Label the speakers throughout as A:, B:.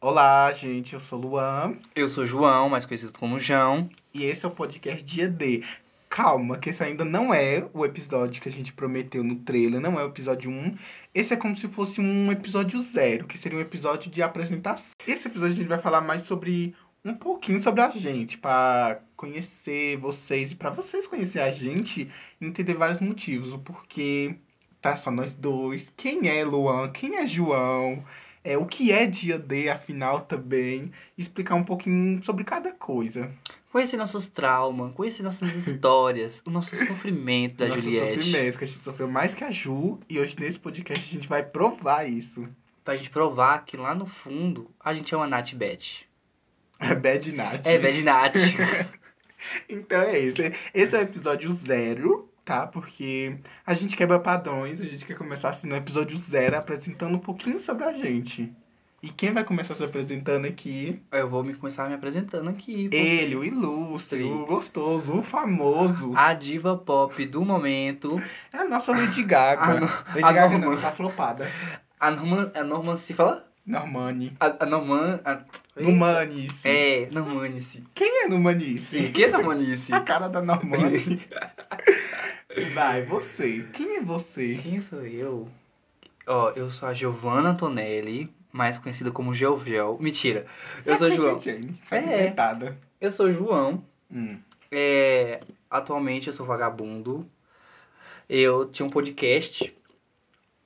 A: Olá, gente, eu sou Luan
B: Eu sou João, mais conhecido como João.
A: e esse é o podcast Dia D. Calma, que esse ainda não é o episódio que a gente prometeu no trailer, não é o episódio 1. Esse é como se fosse um episódio zero, que seria um episódio de apresentação. Esse episódio a gente vai falar mais sobre um pouquinho sobre a gente, para conhecer vocês e para vocês conhecer a gente entender vários motivos, o porquê tá só nós dois, quem é Luan, quem é João, é, o que é dia D, afinal, também, explicar um pouquinho sobre cada coisa.
B: Conhecer nossos traumas, conhecer nossas histórias, o nosso sofrimento da
A: Nosso
B: Juliette.
A: sofrimento, que a gente sofreu mais que a Ju, e hoje nesse podcast a gente vai provar isso.
B: Pra gente provar que lá no fundo a gente é uma Nath Beth.
A: É Bad Night.
B: É, Bad Nath.
A: Então é isso. Esse é o episódio zero, tá? Porque a gente quebra padrões, a gente quer começar assim no episódio zero, apresentando um pouquinho sobre a gente. E quem vai começar se apresentando aqui?
B: Eu vou me começar me apresentando aqui.
A: Ele, o ilustre, o gostoso, o famoso.
B: A diva pop do momento.
A: É a nossa Lady Gaga.
B: A, no-
A: Lady
B: a
A: Gaga
B: Norman.
A: não, tá flopada.
B: a Norman. A Norman se fala?
A: Normani.
B: A, a Norman. A,
A: Numanice.
B: é, Normanice.
A: Quem é Numanice?
B: O que é Normanice?
A: A cara da Normani. Vai, você. Quem é você?
B: Quem sou eu? Ó, eu sou a Giovanna Antonelli, mais conhecida como Geovgel. Mentira. Eu sou
A: É
B: João.
A: Jane. Foi
B: É.
A: inventada.
B: Eu sou João.
A: Hum.
B: É, atualmente eu sou vagabundo. Eu tinha um podcast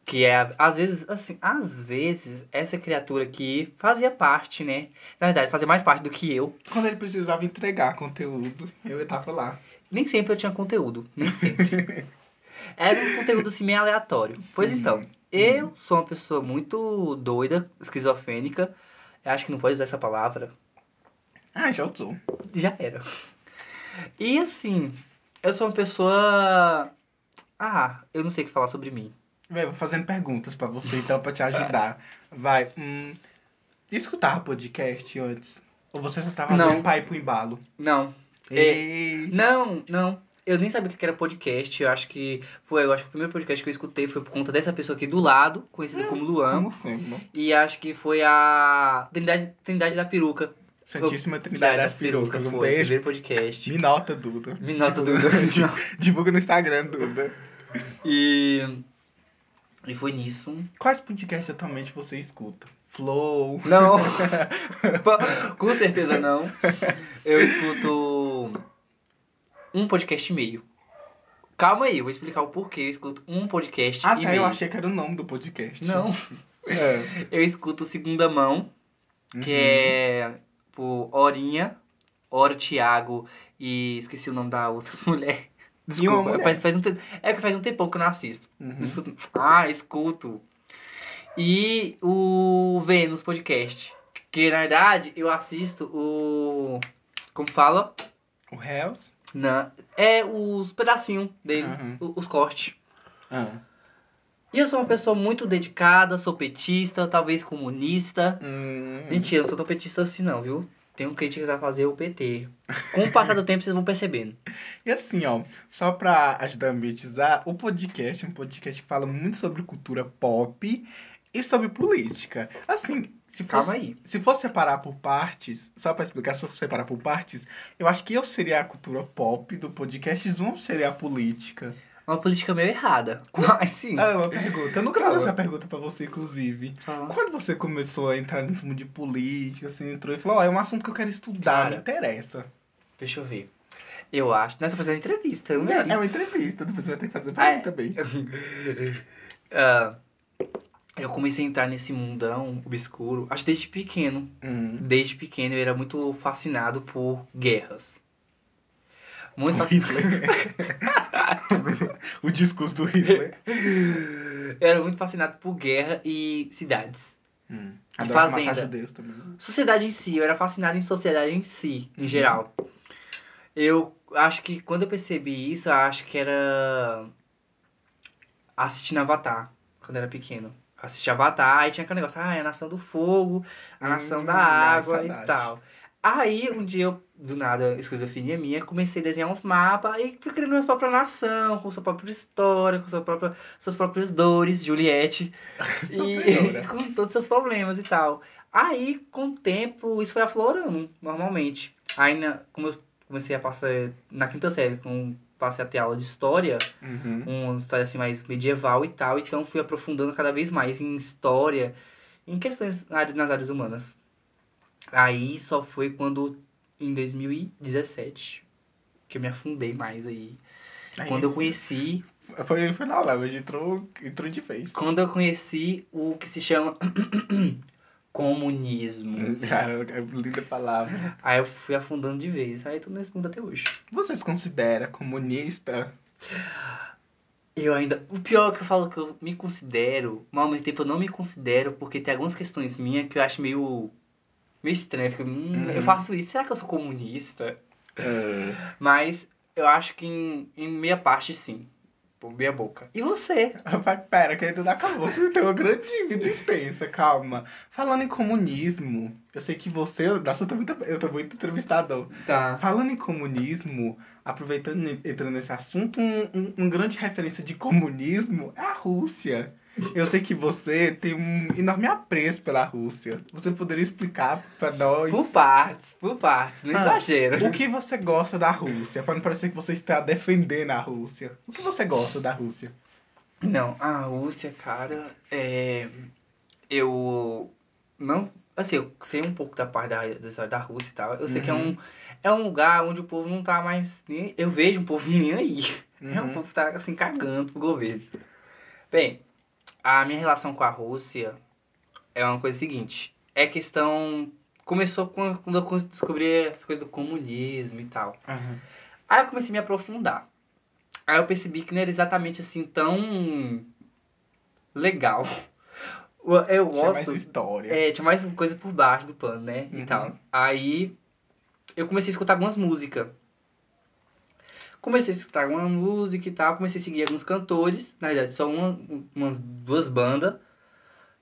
B: que é, às vezes, assim, às vezes, essa criatura aqui fazia parte, né? Na verdade, fazia mais parte do que eu.
A: Quando ele precisava entregar conteúdo, eu tava lá.
B: Nem sempre eu tinha conteúdo, nem sempre. Era um conteúdo assim meio aleatório. Pois
A: Sim.
B: então, eu sou uma pessoa muito doida, esquizofrênica. Eu acho que não pode usar essa palavra.
A: Ah, já usou.
B: Já era. E assim, eu sou uma pessoa. Ah, eu não sei o que falar sobre mim.
A: Vai, vou fazendo perguntas pra você, então, pra te ajudar. Vai. Hum, escutava podcast antes? Ou você só tava
B: Não.
A: vendo pai pro embalo?
B: Não, É.
A: Ei.
B: não, não. Eu nem sabia o que era podcast. Eu acho que foi, eu acho que o primeiro podcast que eu escutei foi por conta dessa pessoa aqui do lado, conhecida como Luan.
A: Como sempre, né?
B: E acho que foi a Trindade, Trindade da Peruca.
A: Santíssima Trindade das Perucas. Um
B: foi,
A: beijo.
B: primeiro podcast.
A: Me nota, Duda.
B: Me nota, Duda.
A: Divulga no Instagram, Duda.
B: E. E foi nisso.
A: Quais podcasts atualmente você escuta? Flow.
B: Não! Com certeza não. Eu escuto um podcast e meio. Calma aí, eu vou explicar o porquê eu escuto um podcast e
A: Até
B: meio.
A: eu achei que era o nome do podcast.
B: Não,
A: É.
B: eu escuto Segunda Mão, que
A: Uhum.
B: é por Horinha, Hora Thiago e esqueci o nome da outra mulher. Desculpa,
A: mulher.
B: faz, faz um é que faz um tempão que eu não assisto.
A: Uhum.
B: Escuto- Ah, escuto. E o Vênus Podcast. Que na verdade eu assisto o. Como fala?
A: O Hells.
B: Não, é os pedacinhos dele,
A: Uhum.
B: os cortes.
A: Ah.
B: E eu sou uma pessoa muito dedicada, sou petista, talvez comunista.
A: Hum.
B: Mentira, eu não sou tão petista assim não, viu? Tenho críticas a fazer o PT. Com o passar do tempo vocês vão percebendo.
A: E assim, ó, só pra ajudar a ambientizar, o podcast é um podcast que fala muito sobre cultura pop e sobre política. Assim, se fosse, se fosse separar por partes, só pra explicar, se fosse separar por partes, eu acho que eu seria a cultura pop do podcast, Zoom seria a política.
B: Uma política meio errada. Mas sim.
A: Ah, uma pergunta. Eu nunca fiz essa pergunta pra você, inclusive.
B: Fala.
A: Quando você começou a entrar nesse mundo de política, assim, entrou e falou, ó, é um assunto que eu quero estudar,
B: Cara,
A: me interessa.
B: Deixa eu ver. Eu acho. Nessa fazendo entrevista, não
A: É, é uma entrevista, depois você vai ter que fazer pra
B: Ah,
A: mim
B: é.
A: também.
B: Ah, eu comecei a entrar nesse mundão obscuro, acho desde pequeno.
A: Hum.
B: Desde pequeno eu era muito fascinado por guerras. Muito fascinado.
A: O discurso do Hitler.
B: eu era muito fascinado por guerra e cidades.
A: Hum.
B: E fazenda. Sociedade em si, eu era fascinado em sociedade em si, em
A: Uhum.
B: geral. Eu acho que quando eu percebi isso, eu acho que era assistindo Avatar, quando eu era pequeno. Assisti Avatar e tinha aquele negócio, ah, é a nação do fogo, a
A: Hum,
B: nação da
A: ai,
B: água e tal. Aí, um dia eu, do nada, esquizofrenia minha, comecei a desenhar uns mapas e fui criando minha própria nação, com sua própria história, com sua própria, suas próprias dores, Juliette. e com todos os seus problemas e tal. Aí, com o tempo, isso foi aflorando, normalmente. Aí, na, como eu comecei a passar na quinta série, com passei a ter aula de história,
A: Uhum.
B: uma história assim mais medieval e tal, então fui aprofundando cada vez mais em história, em questões nas áreas humanas. Aí só foi quando, em 2017, que eu me afundei mais aí.
A: Aí,
B: Quando eu conheci,
A: Foi, foi na leva, a gente entrou, entrou de vez.
B: quando eu conheci o que se chama comunismo.
A: É, é linda palavra.
B: Aí eu fui afundando de vez, aí tô nesse mundo até hoje.
A: Você se considera comunista?
B: Eu ainda. O pior é que eu falo que eu me considero, mas ao mesmo tempo eu não me considero, porque tem algumas questões minhas que eu acho meio. meio estranho. Hum,
A: Uhum.
B: eu faço isso, será que eu sou comunista?
A: É.
B: Mas eu acho que em, em meia parte sim. Por meia boca. E você?
A: Pera, que ainda não acabou. Você tem uma grande vida extensa, calma. Falando em comunismo, eu sei que você. Nossa, eu tô muito, eu tô muito entrevistador.
B: Tá.
A: Falando em comunismo, aproveitando e entrando nesse assunto, um, um, um grande referência de comunismo é a Rússia. Eu sei que você tem um enorme apreço pela Rússia. Você poderia explicar pra nós
B: Por partes, por partes, não
A: Ah,
B: exagero.
A: o que você gosta da Rússia? Pra não parecer que você está defendendo a Rússia. O que você gosta da Rússia?
B: Não, a Rússia, cara, é. Eu. Não. Assim, eu sei um pouco da parte da, da história da Rússia e tal. Eu sei que é um,
A: Uhum.
B: é um lugar onde o povo não tá mais. Nem, eu vejo um povo nem aí. É um
A: Uhum.
B: povo que tá assim cagando pro governo. Bem, a minha relação com a Rússia é uma coisa seguinte. É questão. Começou com- quando eu descobri essa coisa do comunismo e tal.
A: Uhum.
B: Aí eu comecei a me aprofundar. Aí eu percebi que não era exatamente assim tão legal. Eu, eu
A: Tinha mais
B: gosto.
A: história.
B: É, tinha mais coisa por baixo do pano, né? E
A: Uhum.
B: tal. Aí eu comecei a escutar algumas músicas. Comecei a escutar alguma música e tal, comecei a seguir alguns cantores, na verdade só uma, umas duas bandas.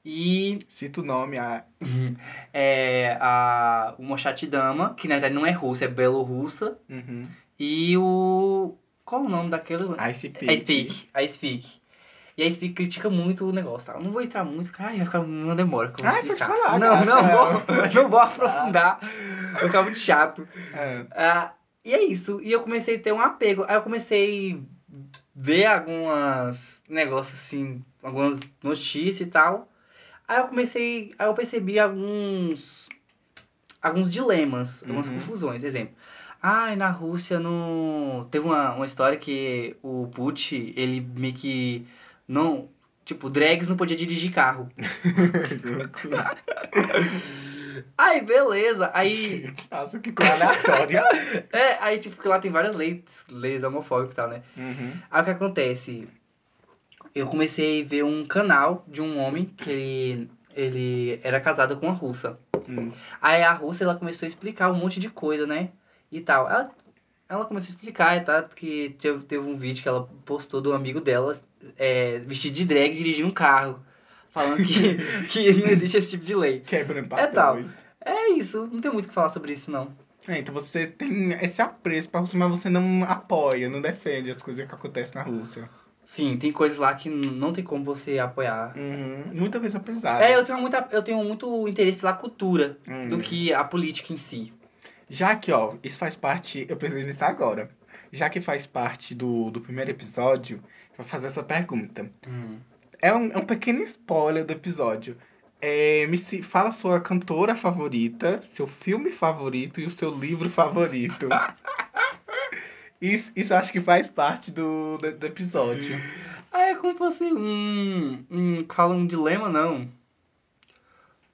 B: E
A: Cita o nome, a...
B: é, a, o Mochat Dama, que na verdade não é russa, é belorrussa.
A: Uhum.
B: E o. Qual o nome daquele?
A: Ice
B: A Speak. A Speak. E a Speak critica muito o negócio, tá? Eu não vou entrar muito, cara, vai ficar uma demora. que eu vou
A: Ai, pode falar,
B: Não,
A: cara.
B: não vou,
A: Pode
B: não vou aprofundar. Vai ficar muito chato.
A: É.
B: Ah, e é isso. E eu comecei a ter um apego. Aí eu comecei a ver algumas negócios assim, algumas notícias e tal. Aí eu comecei. Aí eu percebi alguns. alguns dilemas, algumas
A: Uhum.
B: confusões. Exemplo. Ai, na Rússia não. Teve uma, uma história que o Putin, ele meio que não. Tipo, drags não podia dirigir carro. Aí, beleza. Aí.
A: Nossa, que coisa aleatória.
B: É, aí, tipo, porque lá tem várias leis, leis homofóbicas e tal, né?
A: Uhum.
B: Aí o que acontece? Eu comecei a ver um canal de um homem que ele, ele era casado com uma russa.
A: Hum.
B: Aí a russa, ela começou a explicar um monte de coisa, né? E tal. Ela, ela começou a explicar e tal, que teve, teve um vídeo que ela postou do amigo dela é, vestido de drag dirigindo um carro. Falando que, que não existe esse tipo de lei.
A: Quebrando
B: É tal. É isso, não tem muito o que falar sobre isso, não.
A: É, então você tem esse apreço pra Rússia, mas você não apoia, não defende as coisas que acontecem na Rússia.
B: Sim, tem coisas lá que não tem como você apoiar.
A: Uhum. Muita coisa pesada.
B: É, eu tenho, muita, eu tenho muito interesse pela cultura
A: Hum.
B: do que a política em si.
A: Já que, ó, isso faz parte. Eu preciso nisso agora. Já que faz parte do, do primeiro episódio, eu vou fazer essa pergunta. É um, é um pequeno spoiler do episódio. É, me fala sua cantora favorita, seu filme favorito e o seu livro favorito. Isso, isso eu acho que faz parte do, do, do episódio.
B: Ah, é como se fosse um. um fala um dilema, não.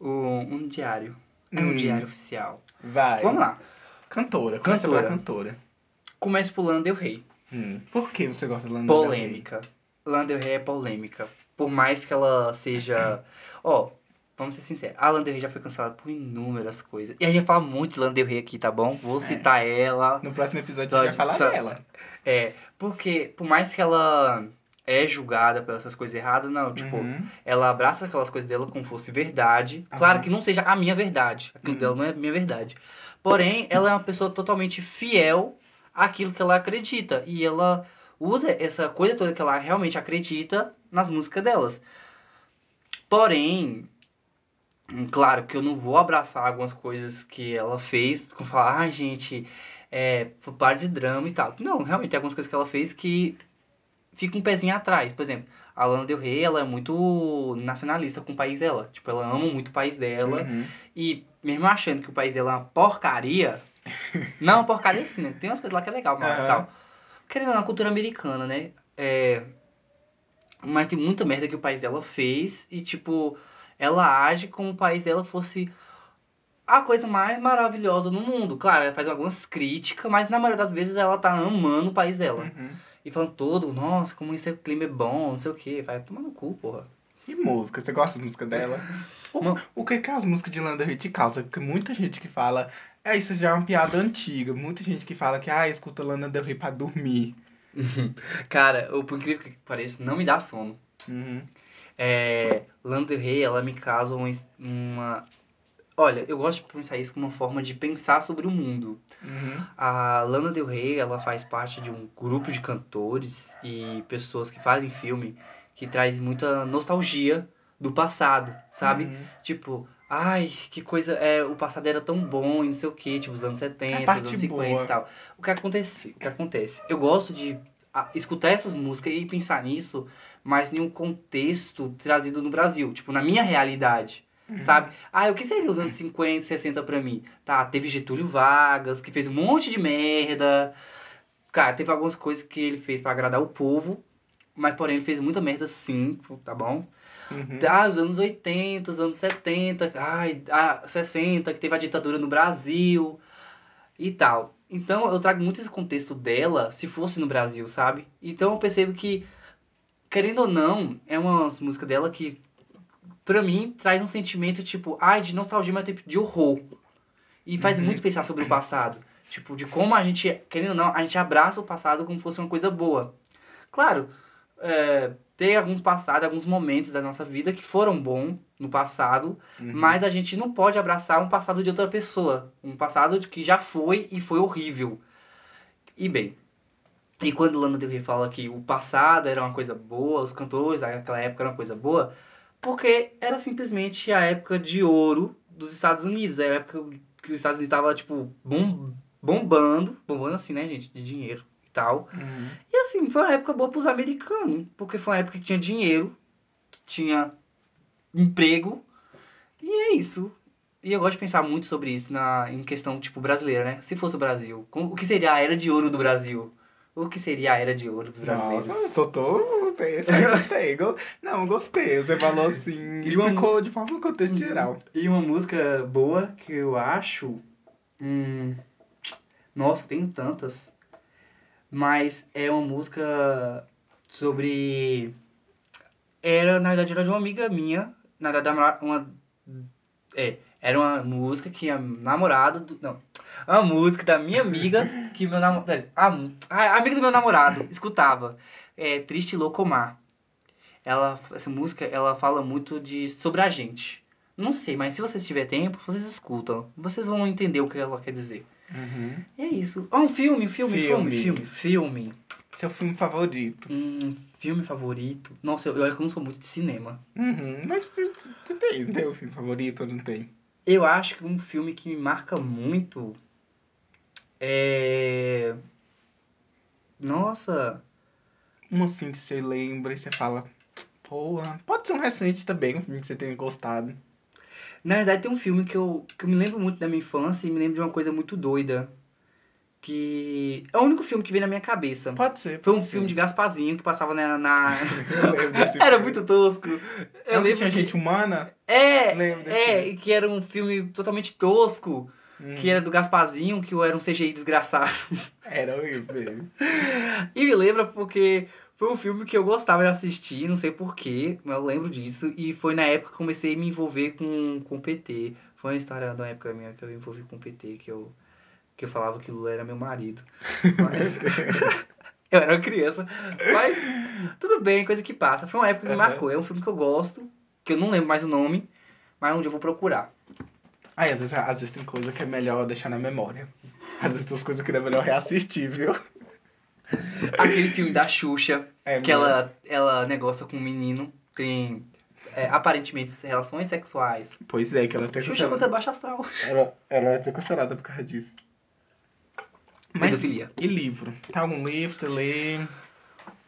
B: Um, um diário. É um
A: Hum.
B: diário oficial.
A: Vai.
B: Vamos lá.
A: Cantora. Começa
B: Cantora.
A: pela cantora.
B: Começa por Lana Del Rey.
A: Hum. Por que você gosta de Lana Del Rey?
B: Polêmica. Lana Del Rey é polêmica. Por mais que ela seja. Ó, vamos ser sinceros. A Rey já foi cancelada por inúmeras coisas. E a gente vai falar muito de Rey aqui, tá bom? Vou citar ela.
A: No próximo episódio a gente vai falar dela.
B: É, porque por mais que ela é julgada pelas essas coisas erradas, não, tipo,
A: Uhum.
B: ela abraça aquelas coisas dela como fosse verdade. Claro
A: Aham.
B: que não seja a minha verdade. Aquilo
A: Uhum.
B: dela não é a minha verdade. Porém, ela é uma pessoa totalmente fiel àquilo que ela acredita. E ela usa essa coisa toda que ela realmente acredita nas músicas delas. Porém, Claro que eu não vou abraçar algumas coisas que ela fez, com falar, ai gente, é, foi parte de drama e tal. Não, realmente tem algumas coisas que ela fez que fica um pezinho atrás. Por exemplo, a Lana Del Rey, ela é muito nacionalista com o país dela. Tipo, ela ama muito o país dela.
A: Uhum.
B: E mesmo achando que o país dela é uma porcaria, não, porcaria sim, né? Tem umas coisas lá que é legal, mas
A: Aham.
B: tal. Querendo ou não, a cultura americana, né? É... Mas tem muita merda que o país dela fez e, tipo, ela age como o país dela fosse a coisa mais maravilhosa no mundo. Claro, ela faz algumas críticas, mas na maioria das vezes ela tá amando o país dela.
A: Uhum.
B: E falando todo, nossa, como esse clima é bom, não sei o que. Vai tomar no cu, porra.
A: E música? Você gosta da música dela? O,
B: Não.
A: o que que as músicas de Lana Del Rey te causam? Porque muita gente que fala... É, isso já é uma piada antiga. Muita gente que fala que, ah, escuta Lana Del Rey pra dormir.
B: Cara, eu, por incrível que pareça, não me dá sono.
A: Uhum.
B: É, Lana Del Rey, ela me causa uma, uma... Olha, eu gosto de pensar isso como uma forma de pensar sobre o mundo.
A: Uhum.
B: A Lana Del Rey, ela faz parte de um grupo de cantores e pessoas que fazem filme que traz muita nostalgia do passado, sabe?
A: Uhum.
B: Tipo, ai, que coisa, é, o passado era tão bom e não sei o que, tipo, os anos 70,
A: A
B: os anos 50
A: boa.
B: e tal. O que acontece? O que acontece? Eu gosto de ah, escutar essas músicas e pensar nisso, mas em um contexto trazido no Brasil, tipo, na minha realidade.
A: Uhum.
B: Sabe? Ah, o que seria os anos 50, 60 pra mim? Tá, teve Getúlio Vargas, que fez um monte de merda. Cara, teve algumas coisas que ele fez pra agradar o povo, mas porém ele fez muita merda sim, tá bom?
A: Uhum.
B: Ah, os anos 80, os anos 70, ai, ah, 60, que teve a ditadura no Brasil e tal. Então eu trago muito esse contexto dela, se fosse no Brasil, sabe? Então eu percebo que, querendo ou não, é uma música dela que, pra mim, traz um sentimento tipo, ai, de nostalgia, mas tipo de horror. E faz
A: Uhum.
B: muito pensar sobre o passado. Tipo, de como a gente, querendo ou não, a gente abraça o passado como fosse uma coisa boa. Claro, é, tem alguns passados, alguns momentos da nossa vida que foram bons no passado,
A: Uhum.
B: mas a gente não pode abraçar um passado de outra pessoa. Um passado que já foi e foi horrível. E bem, e quando Lana Del Rey fala que o passado era uma coisa boa, os cantores daquela época eram uma coisa boa, porque era simplesmente a época de ouro dos Estados Unidos. Era a época que os Estados Unidos estavam, tipo, bom, bombando, bombando assim, né, gente, de dinheiro tal.
A: Uhum.
B: E assim, foi uma época boa pros americanos, porque foi uma época que tinha dinheiro, que tinha emprego, e é isso. E eu gosto de pensar muito sobre isso na, em questão, tipo, brasileira, né? Se fosse o Brasil, como- o que seria a era de ouro do Brasil? O que seria a era de ouro dos brasileiros?
A: Nossa. Esse aí gostei. Go- Não, gostei. Você falou assim.
B: E uma
A: explicou de forma contexto
B: Uhum.
A: geral.
B: E uma música boa que eu acho. Hum, nossa, tem tantas. Mas é uma música sobre. Era, na verdade, era de uma amiga minha. Na verdade, uma. É, era uma música que a namorada. Do, não. Uma música da minha amiga que meu namorado. A, a amiga do meu namorado escutava. É Triste Locomar. Ela, essa música, ela fala muito de sobre a gente. Não sei, mas se vocês tiverem tempo, vocês escutam. Vocês vão entender o que ela quer dizer.
A: Uhum.
B: E é isso. Ah, um filme, filme, filme,
A: Filme.
B: filme, filme.
A: Seu filme favorito.
B: Hum, filme favorito. Nossa, eu, eu, eu não sou muito de cinema.
A: Uhum. Mas você tem, tem um filme favorito ou não tem?
B: Eu acho que um filme que me marca muito é. Nossa.
A: Um assim que você lembra e você fala. Porra. Pode ser um recente também, um filme que você tenha gostado.
B: Na verdade, tem um filme que eu, que eu me lembro muito da minha infância e me lembro de uma coisa muito doida. Que. É o único filme que veio na minha cabeça.
A: Pode ser.
B: Foi um
A: pode
B: filme de
A: ser.
B: Gasparzinho que passava na. na-
A: Eu
B: Era muito tosco. Eu
A: É que
B: lembro
A: tinha
B: que-
A: gente humana?
B: É, é,
A: filme.
B: e que era um filme totalmente tosco,
A: Hum.
B: que era do Gasparzinho, que era um CGI desgraçado.
A: Era horrível. mesmo.
B: E me lembra porque foi um filme que eu gostava de assistir, não sei porquê, mas eu lembro disso. E foi na época que eu comecei a me envolver com, o PT. Foi uma história da época minha que eu me envolvi com o PT, que eu, que eu falava que Lula era meu marido. Mas... eu era uma criança. Mas tudo bem, coisa que passa. Foi uma época que me marcou. É um filme que eu gosto, que eu não lembro mais o nome, mas um dia eu vou procurar.
A: Aí, às vezes, às vezes tem coisa que é melhor deixar na memória. Às vezes tem coisas que é melhor reassistir, viu?
B: Aquele filme da Xuxa,
A: É,
B: que ela, ela negocia com um menino, tem. é, aparentemente relações sexuais.
A: Pois é, que ela até
B: Xuxa contra baixo astral.
A: Ela, ela é até cancelada por causa disso. Mas,
B: Pedofilia.
A: e livro? Tem algum livro, você lê?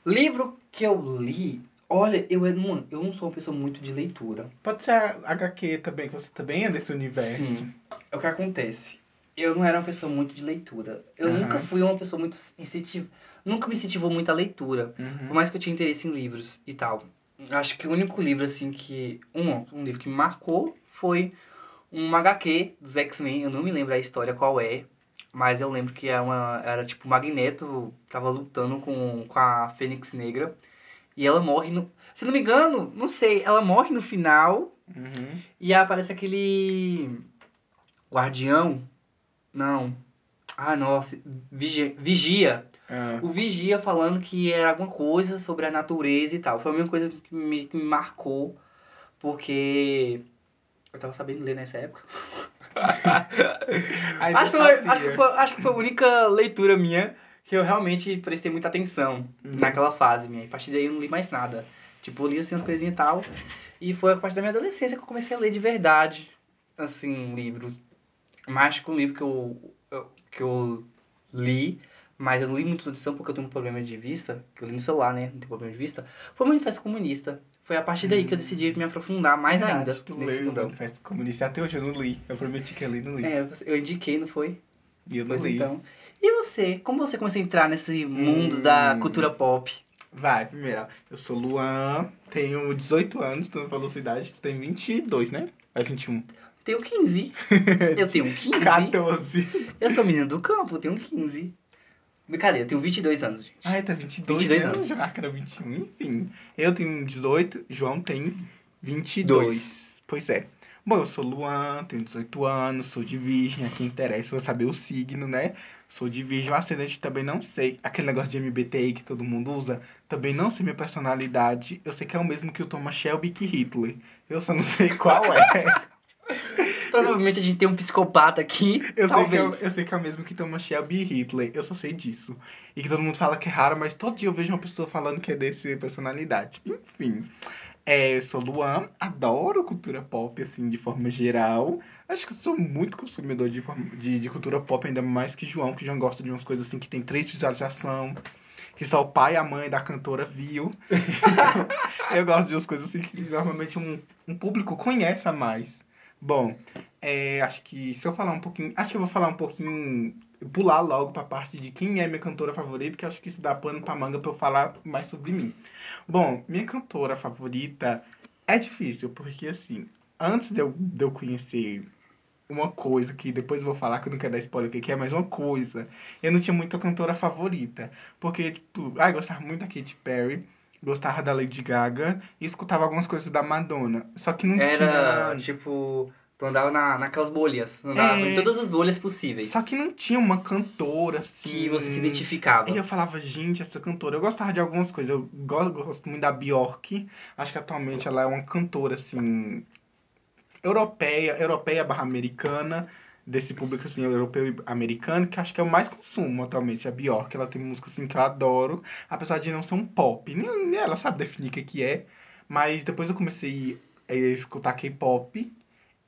B: Livro que eu li. Olha, eu, não, eu não sou uma pessoa muito de leitura.
A: Pode ser HQ também, que você também é desse universo.
B: Sim. É o que acontece. Eu não era uma pessoa muito de leitura. Eu
A: Aham.
B: nunca fui uma pessoa muito incentiva. Nunca me incentivou muito a leitura. Por
A: Uhum.
B: mais que eu tinha interesse em livros e tal. Acho que o único livro, assim, que. Um, um livro que me marcou foi um HQ dos X-Men. Eu não me lembro a história qual é. Mas eu lembro que era, uma, era tipo o Magneto tava lutando com, com a Fênix Negra. E ela morre no. Se não me engano, não sei, ela morre no final.
A: Uhum.
B: E aparece aquele. Guardião? Não. Ah, nossa. Vigia. Vigia.
A: Ah,
B: O Vigia falando que era alguma coisa sobre a natureza e tal. Foi a mesma coisa que me, que me marcou. Porque. Eu tava sabendo ler nessa época. Acho que, foi, acho, que foi, acho que foi a única leitura minha que eu realmente prestei muita atenção
A: Uhum.
B: naquela fase minha. A partir daí eu não li mais nada. Tipo, eu li assim as coisinhas e tal. E foi a partir da minha adolescência que eu comecei a ler de verdade, assim, livros. Mais que um livro que eu, eu- que eu li, mas eu não li muito edição porque eu tenho um problema de vista, que eu li no celular, né? Não tenho problema de vista. Foi o Manifesto Comunista. Foi a partir daí que eu decidi me aprofundar mais
A: Verdade,
B: ainda
A: Tu
B: nesse
A: leu o. Manifesto Comunista. Até hoje eu não li. Eu prometi que ia ler e não li.
B: É, eu indiquei, não foi?
A: E eu não
B: Pois
A: li.
B: então. E você? Como você começou a entrar nesse mundo
A: Hum.
B: da cultura pop?
A: Vai, primeiro. Eu sou Luan, tenho 18 anos, tu não falou sua idade, tu tem 22, né? Vai 21.
B: Tenho 15. Eu tenho 15.
A: 14.
B: Eu sou menino do campo, eu tenho 15. Brincadeira, eu tenho 22 anos, gente.
A: Ai, tá 22,
B: 22
A: né? Eu
B: anos.
A: jurava que era 21, enfim. Eu tenho 18, João tem 22.
B: Dois.
A: Pois é. Bom, eu sou Luan, tenho 18 anos, sou de virgem, a quem interessa eu saber o signo, né? Sou de virgem, o ascendente também não sei. Aquele negócio de MBTI que todo mundo usa, também não sei minha personalidade. Eu sei que é o mesmo que o Thomas Shelby que Hitler. Eu só não sei qual é.
B: Provavelmente a gente tem um psicopata aqui.
A: Eu sei, que é,
B: talvez.
A: o- eu sei que é o mesmo que Thomas Shelby e Hitler. Eu só sei disso. E que todo mundo fala que é raro, mas todo dia eu vejo uma pessoa falando que é desse personalidade. Enfim. É, eu sou Luan, adoro cultura pop, assim, de forma geral. Acho que eu sou muito consumidor de, de, de cultura pop, ainda mais que João, que João gosta de umas coisas assim que tem três visualização, que só o pai e a mãe da cantora viu. eu gosto de umas coisas assim que normalmente um, um público conhece a mais. Bom, é, acho que se eu falar um pouquinho. Acho que eu vou falar um pouquinho. Pular logo pra parte de quem é minha cantora favorita, que acho que isso dá pano pra manga pra eu falar mais sobre mim. Bom, minha cantora favorita é difícil, porque assim, antes de eu, de eu conhecer uma coisa que depois eu vou falar que eu não quero dar spoiler o que é, mas uma coisa, eu não tinha muita cantora favorita. Porque, tipo, ah, eu gostava muito da Katy Perry, gostava da Lady Gaga e escutava algumas coisas da Madonna. Só que não
B: Era,
A: tinha.
B: tipo, tu andava na, naquelas bolhas. Andava
A: É.
B: em todas as bolhas possíveis.
A: Só que não tinha uma cantora assim.
B: que você se identificava.
A: E eu falava, gente, essa cantora. Eu gostava de algumas coisas. Eu gosto, gosto muito da Bjork. Acho que atualmente ela é uma cantora, assim. Europeia, europeia barra americana. Desse público, assim, europeu e americano, que acho que é o mais consumo atualmente. A Bjork, ela tem música, assim, que eu adoro. Apesar de não ser um pop. Nem, ela sabe definir o que é. Mas depois eu comecei a escutar K-pop.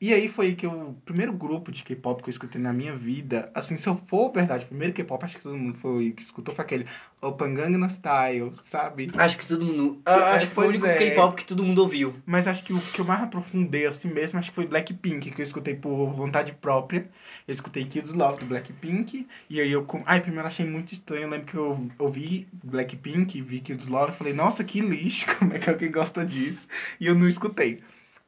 A: E aí foi que o primeiro grupo de K-pop que eu escutei na minha vida, assim, se eu for verdade, o primeiro K-pop, acho que todo mundo foi que escutou foi aquele Open Gangnam Style, sabe?
B: Acho que todo mundo. ah, acho que foi o único
A: é.
B: K-pop que todo mundo ouviu.
A: Mas acho que o que eu mais aprofundei assim mesmo, acho que foi Blackpink, que eu escutei por vontade própria. Eu escutei Kids Love do Blackpink, e aí eu, com- ai, primeiro achei muito estranho, eu lembro que eu ouvi Blackpink, vi Kids Love, e falei, nossa, que lixo, como é que alguém gosta disso? E eu não escutei.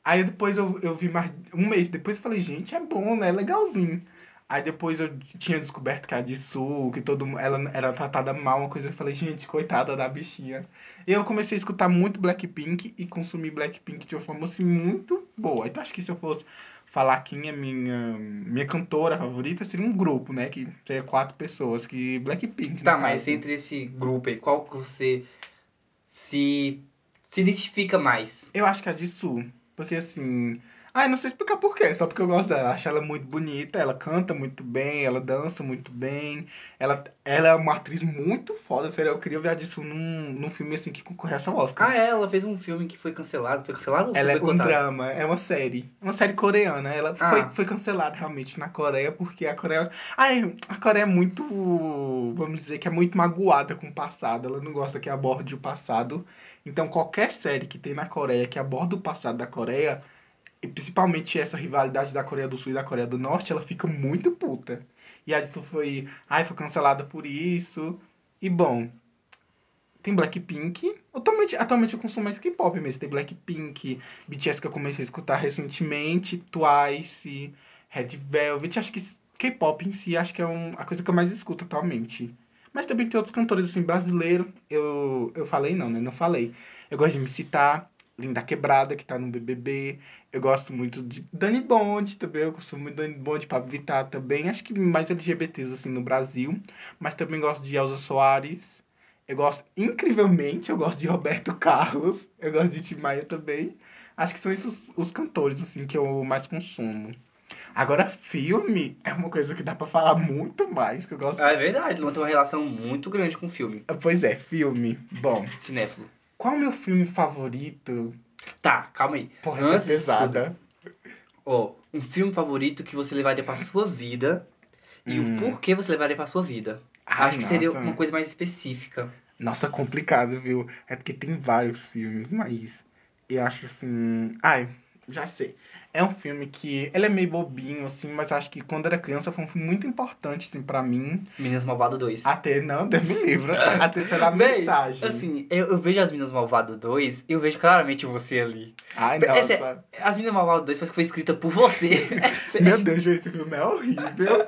A: Aí depois eu, eu vi mais um mês depois eu falei, gente, é bom, né? É legalzinho. Aí depois eu tinha descoberto que a Jisoo, que todo ela era tratada mal, uma coisa, eu falei, gente, coitada da bichinha. E eu comecei a escutar muito Blackpink e consumir Blackpink de uma forma assim muito boa. Então acho que se eu fosse falar quem é minha minha cantora favorita, seria um grupo, né? Que seria quatro pessoas, que Blackpink.
B: Tá,
A: caso.
B: mas entre esse grupo aí, qual que você se, se identifica mais?
A: Eu acho que a Jisoo, porque assim, Ai, não sei explicar por quê, só porque eu gosto dela. Acho ela muito bonita, ela canta muito bem, ela dança muito bem. Ela, ela é uma atriz muito foda, sério. Eu queria ver disso num, num filme assim que concorresse ao Oscar.
B: Ah, é, ela fez um filme que foi cancelado. Foi cancelado
A: Ela é
B: foi
A: um
B: boicotado?
A: drama, é uma série. Uma série coreana. Ela
B: Ah.
A: foi, foi cancelada realmente na Coreia, porque a Coreia. Ai, a Coreia é muito. Vamos dizer que é muito magoada com o passado. Ela não gosta que aborde o passado. Então, qualquer série que tem na Coreia que aborda o passado da Coreia, e principalmente essa rivalidade da Coreia do Sul e da Coreia do Norte, ela fica muito puta. E a disso foi. Ai, foi cancelada por isso. E bom, tem Blackpink. Atualmente, atualmente eu consumo mais K-pop mesmo. Tem Blackpink, BTS que eu comecei a escutar recentemente, Twice, Red Velvet. Acho que K-pop em si acho que é um, a coisa que eu mais escuto atualmente. Mas também tem outros cantores assim brasileiros. Eu, eu falei não, né? Não falei. Eu gosto de me citar. Linda Quebrada, que tá no BBB. Eu gosto muito de Dani Bond também. Eu consumo muito Dani Bond, Pablo Vittar também. Acho que mais LGBTs assim no Brasil. Mas também gosto de Elza Soares. Eu gosto, incrivelmente, eu gosto de Roberto Carlos. Eu gosto de Tim Maia também. Acho que são esses os cantores, assim, que eu mais consumo. Agora, filme é uma coisa que dá pra falar muito mais, que eu gosto.
B: Ah, é verdade, Luan tem uma relação muito grande com o filme.
A: Pois é, filme. Bom,
B: Cinéfilo.
A: qual é o meu filme favorito?
B: Tá, calma aí.
A: Porra, é
B: Antes de
A: pesada.
B: Ó, um filme favorito que você levaria pra sua vida e
A: Hum.
B: o porquê você levaria pra sua vida.
A: Ai,
B: Acho que seria uma coisa mais específica.
A: Nossa, complicado, viu? É porque tem vários filmes, mas eu acho assim. Ai, já sei. É um filme que. Ele é meio bobinho, assim, mas acho que quando era criança foi um filme muito importante, assim, pra mim.
B: Meninas Malvado 2.
A: Até, não, Deus me livre. Até pela
B: Véi,
A: mensagem.
B: Assim, eu, eu vejo as Meninas Malvado 2, eu vejo claramente você ali.
A: Ai,
B: essa
A: nossa.
B: As Meninas Malvado 2 parece que foi escrita por você. É.
A: Meu Deus, esse filme é horrível.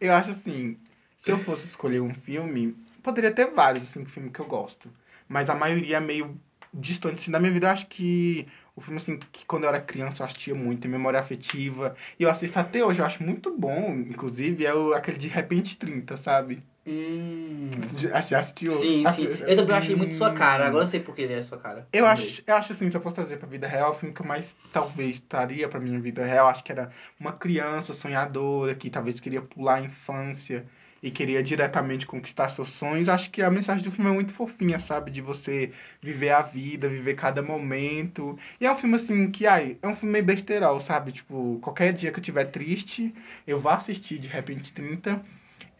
A: Eu acho assim, se eu fosse escolher um filme, poderia ter vários, assim, filmes que eu gosto. Mas a maioria é meio distante, assim, da minha vida. Eu acho que o filme, assim, que quando eu era criança eu assistia muito, tem memória afetiva. E eu assisto até hoje, eu acho muito bom, inclusive, é o, aquele de Repente 30, sabe?
B: Hum.
A: Já, já assistiu?
B: Sim, sim. Eu também achei muito sua cara. Agora eu sei por que ele é sua cara.
A: Eu acho, eu acho assim, se eu fosse trazer pra vida real, o filme que eu mais talvez traria pra minha vida real, acho que era uma criança sonhadora que talvez queria pular a infância e queria diretamente conquistar seus sonhos. Acho que a mensagem do filme é muito fofinha, sabe? De você viver a vida, viver cada momento. E é um filme assim que, ai, é um filme meio besterol, sabe? Tipo, qualquer dia que eu tiver triste, eu vou assistir de repente 30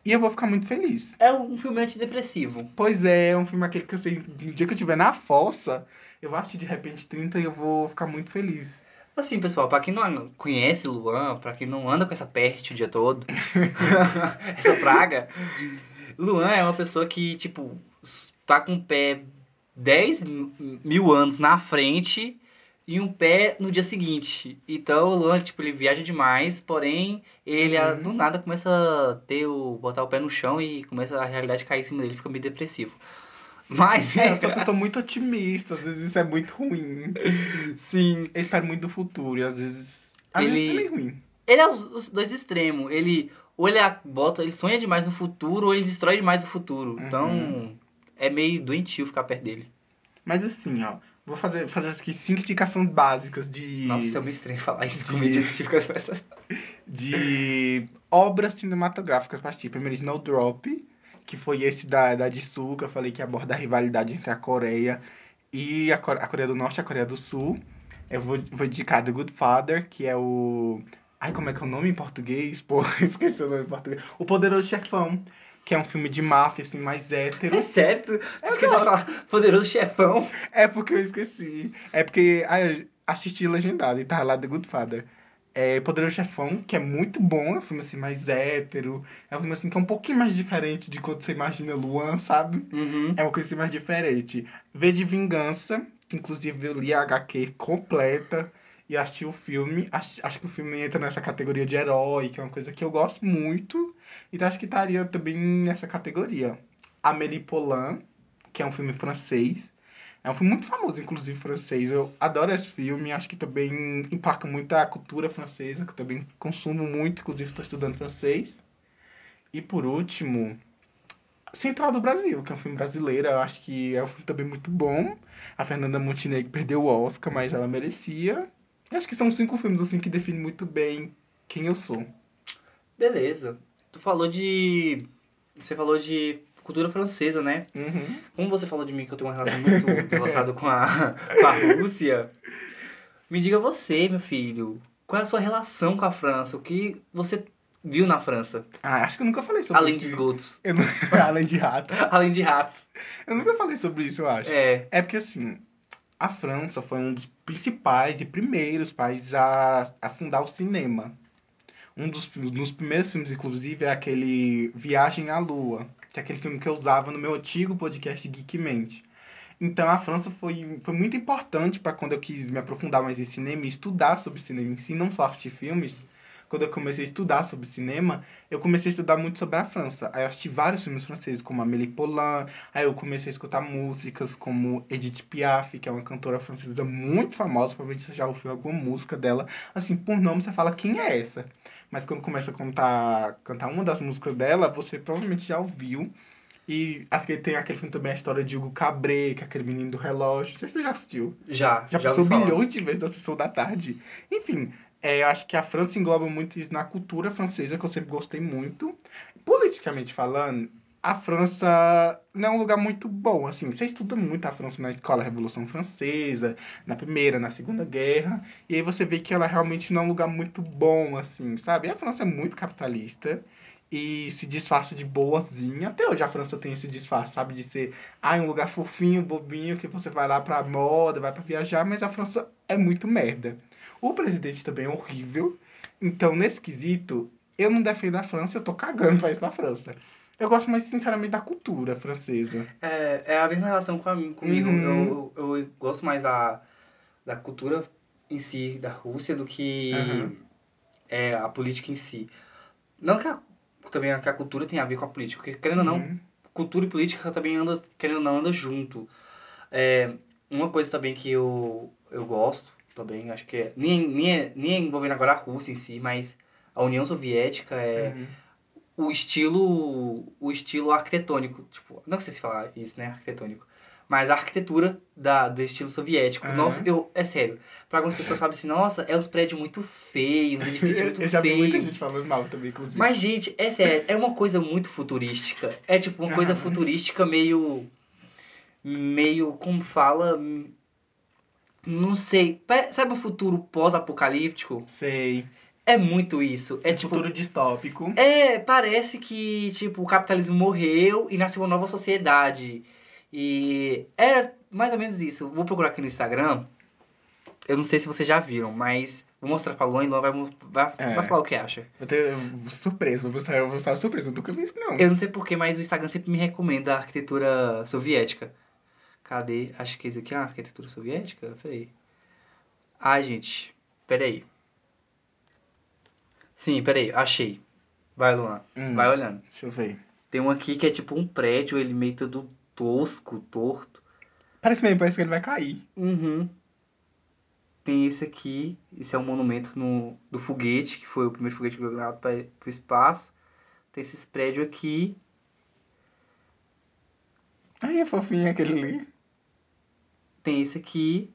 A: e eu vou ficar muito feliz.
B: É um filme antidepressivo.
A: Pois é, é um filme aquele que eu sei, no dia que eu estiver na fossa, eu vou assistir de repente 30 e eu vou ficar muito feliz.
B: Assim, pessoal, pra quem não conhece Luan, pra quem não anda com essa peste o dia todo, essa praga, Luan é uma pessoa que, tipo, tá com o pé 10 mil anos na frente e um pé no dia seguinte. Então o Luan, tipo, ele viaja demais, porém, ele ah,
A: Uhum.
B: do nada começa a ter o. botar o pé no chão e começa a realidade cair em cima dele, fica meio depressivo. Mas
A: É, eu sou uma pessoa muito otimista, às vezes isso é muito ruim.
B: sim.
A: Eu espero muito do futuro e às vezes. Às
B: Ele-
A: vezes isso é meio ruim.
B: Ele é os, os dois extremos. Ele ou ele bota, ele sonha demais no futuro, ou ele destrói demais o futuro.
A: Uhum.
B: Então, é meio doentio ficar perto dele.
A: Mas assim, ó, vou fazer, fazer aqui cinco indicações básicas de.
B: Nossa, é muito estranho falar isso
A: de-
B: comigo essas-
A: de obras cinematográficas pra assistir. Primeiro, Snowdrop, que foi esse da, da eu falei que aborda a rivalidade entre a Coreia e a, a Coreia do Norte e a Coreia do Sul. Eu vou, vou indicar The Good Father, que é o... Ai, como é que é o nome em português? Pô, esqueci o nome em português. O Poderoso Chefão, que é um filme de máfia, assim, mais hétero.
B: É certo? Tu
A: Eu
B: esqueceu de falar poderoso chefão.
A: É porque eu esqueci. É porque ai, eu assisti legendado e tava lá The Good Father. É Poderoso Chefão, que é muito bom, é um filme assim mais hétero. É um filme assim que é um pouquinho mais diferente de quando você imagina Luan, sabe?
B: Uhum.
A: É uma coisa assim mais diferente. V de Vingança, que inclusive eu li a HQ completa e assisti o filme. Acho, acho que o filme entra nessa categoria de herói, que é uma coisa que eu gosto muito. Então acho que estaria também nessa categoria. Amélie Poulain, que é um filme francês. É um filme muito famoso, inclusive, francês. Eu adoro esse filme, acho que também emplaca muito a cultura francesa, que eu também consumo muito, inclusive estou estudando francês. E por último, Central do Brasil, que é um filme brasileiro, eu acho que é um filme também muito bom. A Fernanda Montenegro perdeu o Oscar, mas ela merecia. Eu acho que são cinco filmes assim que definem muito bem quem eu sou.
B: Beleza. Tu falou de. Você falou de cultura francesa, né?
A: Uhum.
B: Como você falou de mim que eu tenho uma relação muito relacionada com a, com a Rússia, me diga você, meu filho, qual é a sua relação com a França? O que você viu na França?
A: Ah, acho que eu nunca falei sobre
B: Além
A: isso.
B: de esgotos.
A: Não... Além de ratos.
B: Além de ratos.
A: Eu nunca falei sobre isso, eu acho.
B: É.
A: É porque assim, a França foi um dos principais e primeiros países a, a fundar o cinema. Um dos, fi- dos primeiros filmes, inclusive, é aquele Viagem à Lua, que é aquele filme que eu usava no meu antigo podcast Geekmente. Então a França foi, foi muito importante para quando eu quis me aprofundar mais em cinema e estudar sobre cinema em si, não só assistir filmes. Quando eu comecei a estudar sobre cinema, eu comecei a estudar muito sobre a França. Aí eu assisti vários filmes franceses, como Amélie Poulain, Aí eu comecei a escutar músicas como Edith Piaf, que é uma cantora francesa muito famosa, provavelmente você já ouviu alguma música dela. Assim, por nome você fala quem é essa. Mas quando começa a cantar, cantar uma das músicas dela, você provavelmente já ouviu. E que tem aquele filme também, a história de Hugo Cabret, que é aquele menino do relógio. Não sei se você já assistiu.
B: Já.
A: Já,
B: já
A: passou milhões de vezes na sessão da tarde. Enfim, é, eu acho que a França engloba muito isso na cultura francesa, que eu sempre gostei muito. Politicamente falando, a França não é um lugar muito bom, assim. Você estuda muito a França na escola Revolução Francesa, na Primeira, na Segunda Guerra, e aí você vê que ela realmente não é um lugar muito bom, assim, sabe? A França é muito capitalista e se disfarça de boazinha. Até hoje a França tem esse disfarce, sabe? De ser, ah, um lugar fofinho, bobinho, que você vai lá pra moda, vai pra viajar, mas a França é muito merda. O presidente também é horrível. Então, nesse quesito, eu não defendo a França, eu tô cagando pra ir pra França. Eu gosto mais, sinceramente, da cultura francesa.
B: É, é a mesma relação com a comigo.
A: Uhum.
B: Eu, eu gosto mais da, da cultura em si, da Rússia, do que
A: Uhum.
B: é, a política em si. Não que a, também que a cultura tem a ver com a política, porque querendo ou não,
A: Uhum.
B: cultura e política também anda, querendo ou não, anda junto. É, uma coisa também que eu, eu gosto também, acho que é, nem, nem, é, nem é envolvendo agora a Rússia em si, mas a União Soviética é
A: Uhum.
B: o estilo o estilo arquitetônico, tipo, não sei se falar isso, né, arquitetônico, mas a arquitetura da, do estilo soviético.
A: Aham.
B: Nossa, eu, é sério, pra algumas pessoas sabem assim, nossa, é os prédios muito feios, os edifícios muito
A: eu já vi muita
B: feios.
A: gente falando mal também, inclusive.
B: Mas, gente, é sério, é uma coisa muito futurística. É tipo uma coisa
A: Aham.
B: futurística meio. meio. como fala? Não sei. Sabe o futuro pós-apocalíptico?
A: Sei.
B: É muito isso. É
A: É
B: tipo.
A: futuro distópico.
B: É, parece que, tipo, o capitalismo morreu e nasceu uma nova sociedade. E é mais ou menos isso. Vou procurar aqui no Instagram. Eu não sei se vocês já viram, mas vou mostrar pra Luan e Luan vai, vai,
A: É.
B: vai falar o que acha.
A: Eu ter surpresa, eu vou estar, eu vou estar surpresa, eu nunca vi isso não.
B: Eu não sei porquê, mas o Instagram sempre me recomenda a arquitetura soviética. Cadê? Acho que esse aqui é a arquitetura soviética? Peraí. Ai, gente. Peraí. Sim, peraí. Achei. Vai, Luan.
A: Hum,
B: Vai olhando.
A: Deixa eu ver.
B: Tem um aqui que é tipo um prédio, ele meio todo tosco, torto.
A: Parece mesmo, parece que ele vai cair.
B: Uhum. Tem esse aqui. Esse é um monumento no, do foguete, que foi o primeiro foguete que foi lançado para o espaço. Tem esses prédios aqui.
A: Ai, é fofinho aquele ali.
B: Tem esse aqui.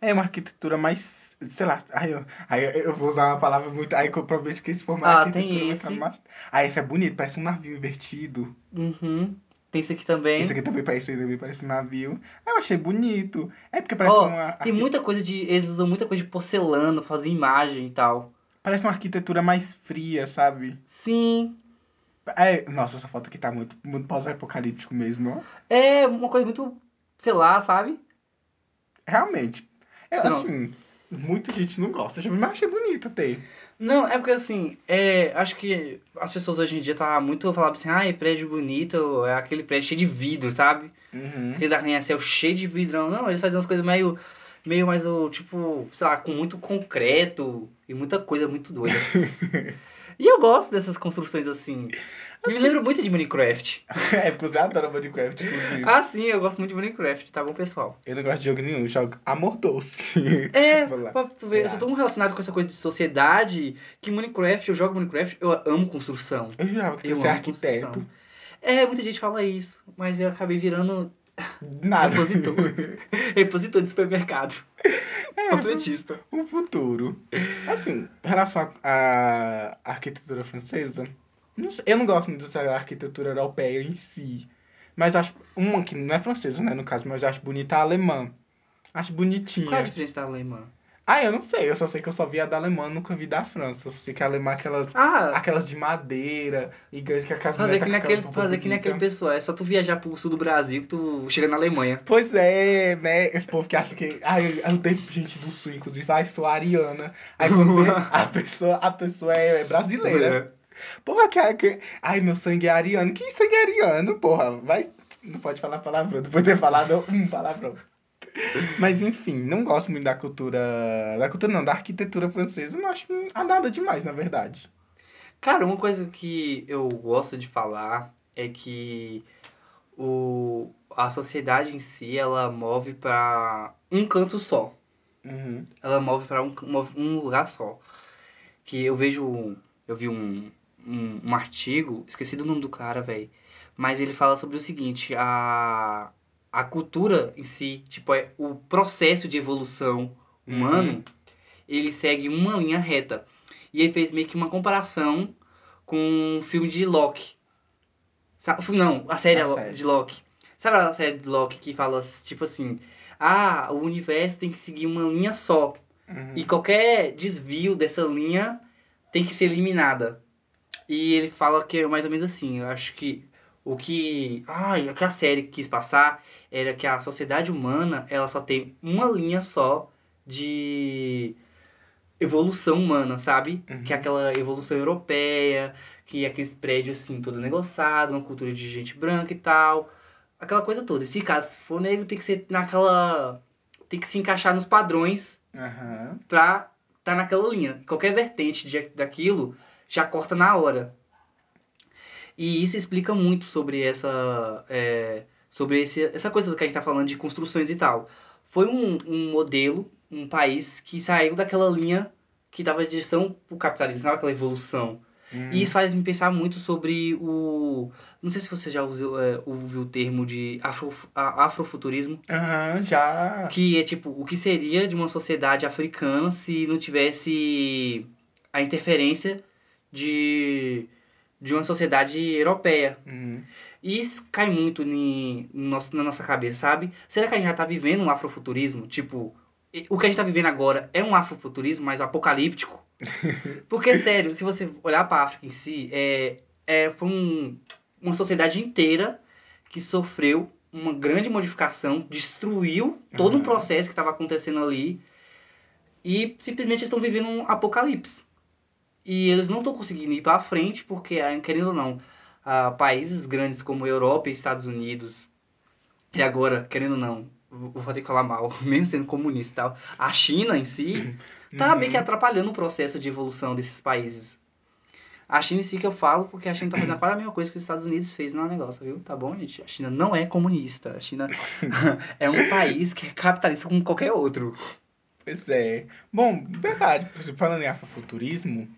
A: É uma arquitetura mais, sei lá, aí eu, aí eu vou usar uma palavra muito, aí que eu provavelmente que esse formato
B: Ah, tem esse.
A: Mais... Ah, esse é bonito, parece um navio invertido.
B: Uhum. Tem esse aqui também.
A: Esse aqui também parece, também parece um navio. Ah, eu achei bonito. É porque parece
B: Ó,
A: uma
B: Tem muita coisa de. Eles usam muita coisa de porcelana pra fazer imagem e tal.
A: parece uma arquitetura mais fria, sabe?
B: Sim.
A: É, nossa, essa foto aqui tá muito, muito pós-apocalíptico mesmo.
B: É uma coisa muito. Sei lá, sabe?
A: Realmente.
B: Não.
A: assim, muita gente não gosta, mas eu achei bonito até.
B: Não, é porque assim, é, acho que as pessoas hoje em dia tá muito falando assim, ai, prédio bonito, é aquele prédio cheio de vidro, sabe?
A: Uhum.
B: Aqueles arranha-céu cheio de vidrão. Não, eles fazem umas coisas meio, meio mais, o tipo, sei lá, com muito concreto e muita coisa muito doida. e eu gosto dessas construções assim. Me lembro muito de Minecraft.
A: é, porque você adora Minecraft, inclusive.
B: Ah, sim, eu gosto muito de Minecraft, tá bom, pessoal?
A: Eu não gosto de jogo nenhum, eu jogo Amor Doce.
B: É, pra tu ver, eu sou tão relacionado com essa coisa de sociedade que Minecraft, eu jogo Minecraft, eu amo construção.
A: Eu jurava que
B: Eu
A: você é arquiteto.
B: construção. É, muita gente fala isso, mas eu acabei virando
A: Nada.
B: Repositor. repositor de supermercado. Portretista.
A: o futuro. Assim, em relação à arquitetura francesa, não sei, eu não gosto muito dessa arquitetura europeia em si. Mas acho uma que não é francesa, né, no caso, mas acho bonita a alemã. Acho bonitinha.
B: Qual é a diferença da alemã?
A: Ah, eu não sei, eu só sei que eu só vi a da alemã, nunca vi da França. Eu só sei que a alemã é aquelas,
B: Ah,
A: aquelas de madeira, igreja que aquelas
B: fazer
A: mulheres
B: que
A: tá
B: naquele, fazer que naquele
A: bonitas.
B: pessoal. É só tu viajar pro sul do Brasil que tu chega na Alemanha.
A: Pois é, né? Esse povo que acha que. Ai, eu tenho gente do sul, inclusive, ai, sou ariana. Aí quando a pessoa, a pessoa é brasileira. Porra, que, que. Ai, meu sangue é ariano. Que sangue é ariano, porra? Vai. Não pode falar palavrão, depois de ter falado um palavrão. Mas enfim, não gosto muito da cultura. Da cultura não, da arquitetura francesa. Não acho a nada demais, na verdade.
B: Cara, uma coisa que eu gosto de falar é que o, a sociedade em si, ela move pra um canto só.
A: Uhum.
B: Ela move pra um, um lugar só. Que eu vejo, eu vi um, um, um artigo, esqueci do nome do cara, velho. Mas ele fala sobre o seguinte, a, a cultura em si, tipo, é o processo de evolução humano, ele segue uma linha reta. E ele fez meio que uma comparação com o filme de Loki. Sabe, não, a série,
A: A série.
B: de Loki. Sabe a série de Loki que fala, tipo assim, ah, o universo tem que seguir uma linha só.
A: Uhum.
B: E qualquer desvio dessa linha tem que ser eliminada. E ele fala que é mais ou menos assim. Eu acho que o que, ai, o que a série quis passar era que a sociedade humana ela só tem uma linha só de evolução humana, sabe?
A: Uhum.
B: Que é aquela evolução europeia, que é aqueles prédios assim, todo negociado, uma cultura de gente branca e tal. Aquela coisa toda. E se caso for negro, tem que ser naquela. Tem que se encaixar nos padrões
A: Aham.
B: pra tá naquela linha. Qualquer vertente de, daquilo já corta na hora. E isso explica muito sobre essa é, sobre esse, essa coisa que a gente tá falando de construções e tal. Foi um, um modelo, um país que saiu daquela linha que dava direção pro capitalismo, sabe? aquela evolução.
A: Uhum.
B: E isso faz me pensar muito sobre o. Não sei se você já usou, é, ouviu o termo de afro, afrofuturismo.
A: Aham, já.
B: Que é tipo, o que seria de uma sociedade africana se não tivesse a interferência de, de uma sociedade europeia.
A: Uhum.
B: E isso cai muito ni- no nosso, na nossa cabeça, sabe? Será que a gente já tá vivendo um afrofuturismo? Tipo, o que a gente tá vivendo agora é um afrofuturismo, mas apocalíptico? Porque, sério, se você olhar pra África em si, é, é, foi um, uma sociedade inteira que sofreu uma grande modificação, destruiu todo um
A: Aham.
B: processo que estava acontecendo ali e simplesmente estão vivendo um apocalipse. E eles não estão conseguindo ir para frente porque, ah, querendo ou não, ah, países grandes como Europa e Estados Unidos, e agora, querendo ou não, vou ter que falar mal, mesmo sendo comunista e tal, a China em si, tá
A: Uhum.
B: meio que atrapalhando o processo de evolução desses países. A China em si que eu falo, porque a China tá fazendo quase a mesma coisa que os Estados Unidos fez no negócio, viu? Tá bom, gente? A China não é comunista. A China é um país que é capitalista como qualquer outro.
A: Pois é. Bom, verdade, falando em afrofuturismo,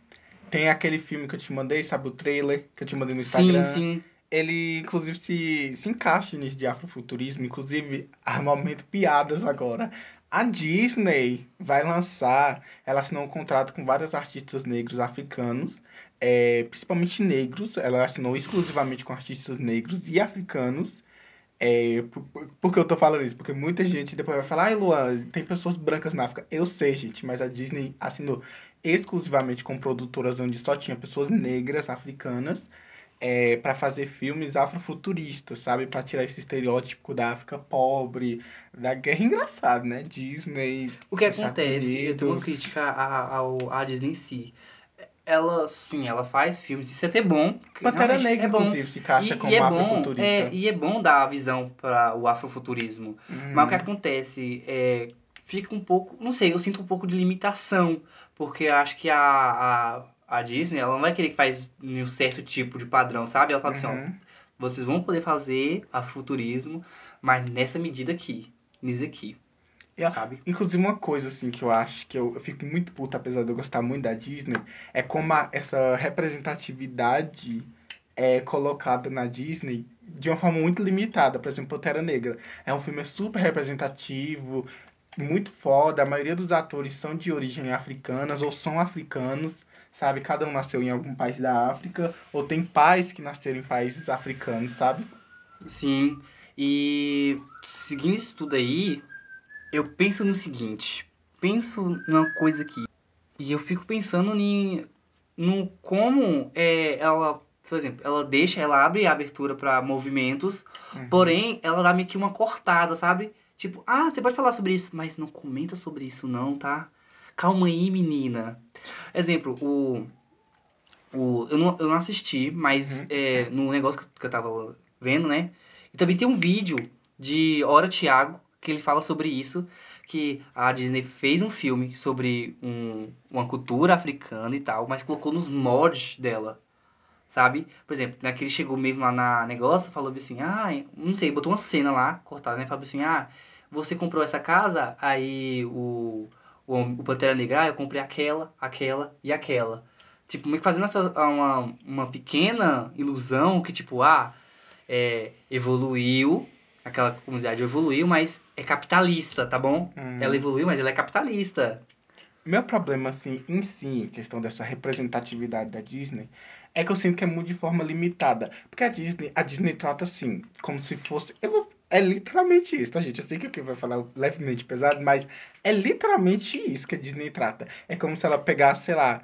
A: tem aquele filme que eu te mandei, sabe o trailer que eu te mandei no Instagram?
B: Sim, sim.
A: Ele, inclusive, se, se encaixa nisso de afrofuturismo, inclusive, há momento piadas agora. A Disney vai lançar, ela assinou um contrato com vários artistas negros africanos, é, principalmente negros, ela assinou exclusivamente com artistas negros e africanos. É, por que eu tô falando isso? Porque muita gente depois vai falar, ai Luan, tem pessoas brancas na África. Eu sei, gente, mas a Disney assinou exclusivamente com produtoras onde só tinha pessoas negras, africanas, é, para fazer filmes afrofuturistas, sabe? Para tirar esse estereótipo da África pobre, da guerra engraçado, né? Disney.
B: O que acontece, eu tenho uma crítica à, Disney em si. Ela, sim, ela faz filmes, isso é até bom.
A: Pantera Negra,
B: é bom.
A: inclusive, se encaixa
B: E,
A: como
B: e é bom,
A: afrofuturista.
B: é, e é bom dar a visão para o afrofuturismo.
A: Uhum.
B: Mas o que acontece é. Fica um pouco. Não sei, eu sinto um pouco de limitação. Porque eu acho que a, a, a Disney, ela não vai querer que faz um certo tipo de padrão, sabe? Ela fala assim, ó,
A: Uhum.
B: vocês vão poder fazer afrofuturismo, mas nessa medida aqui. Nisso aqui.
A: E a-
B: Sabe?
A: Inclusive, uma coisa assim que eu acho que eu, eu fico muito puto, apesar de eu gostar muito da Disney, é como a- essa representatividade é colocada na Disney de uma forma muito limitada. Por exemplo, Pantera Negra. É um filme super representativo. Muito foda. A maioria dos atores são de origem africanas ou são africanos, sabe? Cada um nasceu em algum país da África ou tem pais que nasceram em países africanos, sabe?
B: Sim. E seguindo isso tudo aí, eu penso no seguinte, penso numa coisa aqui. E eu fico pensando em no como é, ela, por exemplo, ela deixa, ela abre a abertura para movimentos,
A: Uhum.
B: porém ela dá meio que uma cortada, sabe? Tipo, ah, você pode falar sobre isso, mas não comenta sobre isso não, tá? Calma aí, menina. Exemplo, o o eu não, eu não assisti, mas
A: Uhum.
B: é, no negócio que, eu tava vendo, né? E também tem um vídeo de Hora Thiago que ele fala sobre isso, que a Disney fez um filme sobre um, uma cultura africana e tal, mas colocou nos mods dela, sabe? Por exemplo, naquele chegou mesmo lá na negócio, falou assim, ah, não sei, botou uma cena lá, cortada, né? Falou assim, ah, você comprou essa casa, aí o, o, o Pantera Negra, ah, eu comprei aquela, aquela e aquela. Tipo, meio que fazendo essa, uma, uma pequena ilusão que, tipo, ah, é, evoluiu, aquela comunidade evoluiu, mas é capitalista, tá bom?
A: Hum.
B: Ela evoluiu, mas ela é capitalista.
A: Meu problema, assim, em si, em questão dessa representatividade da Disney, é que eu sinto que é muito de forma limitada. Porque a Disney, a Disney trata assim, como se fosse. Eu vou, é literalmente isso, tá, gente? Eu sei que o que vai falar levemente pesado, mas é literalmente isso que a Disney trata. É como se ela pegasse, sei lá,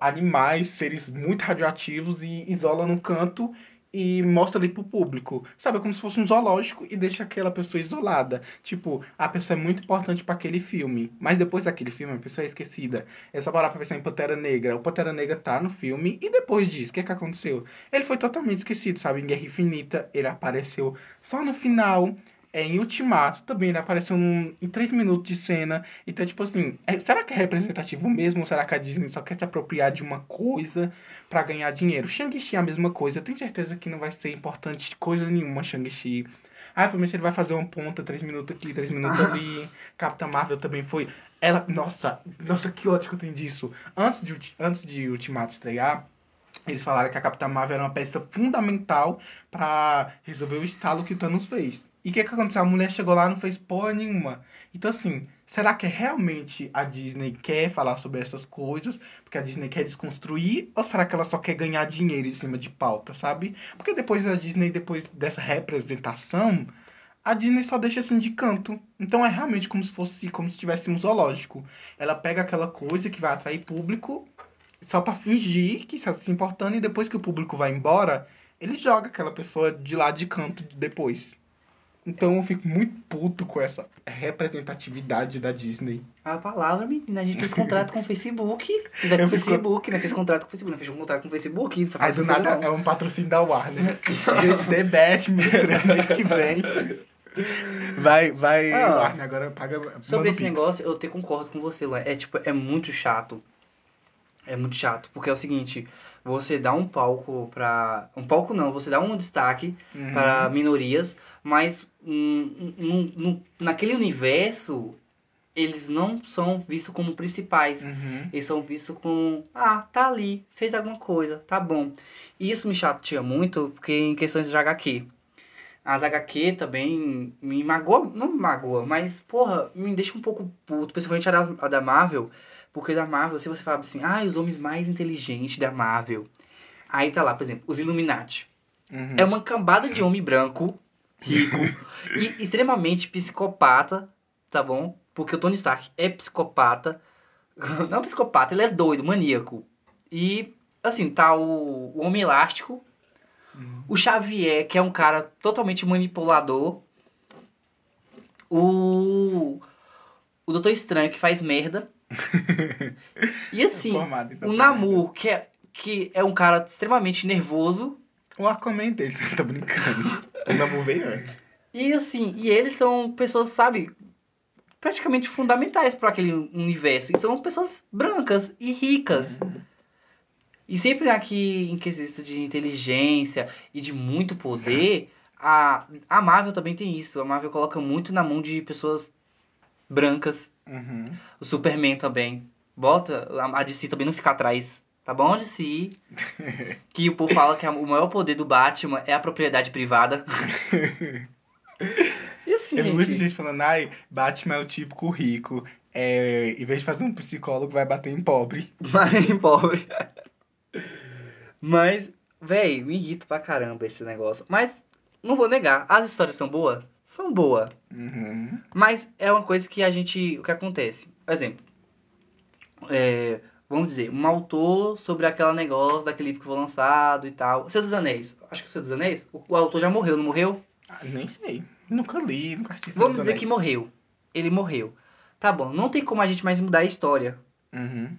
A: animais, seres muito radioativos e isola num canto e mostra ali pro público. Sabe, é como se fosse um zoológico e deixa aquela pessoa isolada. Tipo, a pessoa é muito importante para aquele filme, mas depois daquele filme a pessoa é esquecida. É só parar pra pensar em Pantera Negra. O Pantera Negra tá no filme e depois disso, o que é que aconteceu? Ele foi totalmente esquecido, sabe? Em Guerra Infinita ele apareceu só no final. É, em Ultimato também ele apareceu num- em 3 minutos de cena. Então, tipo assim, é- será que é representativo mesmo? Ou será que a Disney só quer se apropriar de uma coisa pra ganhar dinheiro? Shang-Chi é a mesma coisa. Eu tenho certeza que não vai ser importante coisa nenhuma, Shang-Chi. Ah, provavelmente ele vai fazer uma ponta, 3 minutos aqui, 3 minutos ali. Capitã Marvel também foi. Ela. Nossa, nossa, que ódio que eu tenho disso. Antes de, antes de Ultimato estrear, eles falaram que a Capitã Marvel era uma peça fundamental pra resolver o estalo que o Thanos fez. E o que, que aconteceu? A mulher chegou lá não fez porra nenhuma. Então, assim, será que realmente a Disney quer falar sobre essas coisas? Porque a Disney quer desconstruir? Ou será que ela só quer ganhar dinheiro em cima de pauta, sabe? Porque depois da Disney, depois dessa representação, a Disney só deixa assim de canto. Então é realmente como se fosse como se tivesse um zoológico. Ela pega aquela coisa que vai atrair público só pra fingir que está se importando e depois que o público vai embora, ele joga aquela pessoa de lá de canto depois. Então eu fico muito puto com essa representatividade da Disney.
B: A palavra, menina, a gente fez contrato com o Facebook. Fizer com o Facebook, né? Fez contrato com o Facebook, não fez um contrato com o Facebook.
A: Aí do nada é
B: não.
A: um patrocínio da Warner. Gente, The Bat, me estreia mês que vem. Vai, vai,
B: Ah,
A: Warner, agora paga.
B: Sobre esse
A: Pix.
B: negócio, eu te concordo com você, Luan. É tipo, é muito chato. É muito chato, porque é o seguinte, você dá um palco pra. Um palco não, você dá um destaque
A: Uhum.
B: para minorias, mas hum, hum, hum, naquele universo eles não são vistos como principais.
A: Uhum.
B: Eles são vistos como, ah, tá ali, fez alguma coisa, tá bom. E isso me chateia muito, porque em questões de HQ. As HQ também me magoa, não me magoa, mas, porra, me deixa um pouco puto, principalmente a da, a da Marvel, porque da Marvel, se você fala assim, ah, os homens mais inteligentes da Marvel. Aí tá lá, por exemplo, os Illuminati.
A: Uhum.
B: É uma cambada de homem branco, rico e extremamente psicopata, tá bom? Porque o Tony Stark é psicopata. Não psicopata, ele é doido, maníaco. E, assim, tá o, o Homem Elástico,
A: Uhum.
B: o Xavier, que é um cara totalmente manipulador. O. O Doutor Estranho, que faz merda. E assim,
A: Formado em
B: o. Namor, que é, que é um cara extremamente nervoso.
A: O Aquaman dele, tô brincando. O Namor veio antes.
B: E assim, e eles são pessoas, sabe, praticamente fundamentais para aquele universo. E são pessoas brancas e ricas. E sempre aqui em quesito de inteligência e de muito poder, a, a Marvel também tem isso. A Marvel coloca muito na mão de pessoas brancas.
A: Uhum.
B: O Superman também. Bota a DC também não fica atrás. Tá bom, DC? que o povo fala que o maior poder do Batman é a propriedade privada. e assim,
A: Tem muita
B: gente.
A: gente falando, ai, Batman é o típico rico. É, em vez de fazer um psicólogo, vai bater em pobre.
B: Mas pobre. Mas, véi, me irrita pra caramba esse negócio. Mas, não vou negar, as histórias são boas? São boas.
A: Uhum.
B: Mas é uma coisa que a gente. O que acontece? Por exemplo, é, vamos dizer, um autor sobre aquele negócio daquele livro que foi lançado e tal. Senhor dos Anéis. Acho que o Senhor dos Anéis, o, o autor já morreu, não morreu?
A: Ah, nem sei. Nunca li, nunca assisti.
B: Vamos dizer que morreu. Ele morreu. Tá bom, não tem como a gente mais mudar a história.
A: Uhum.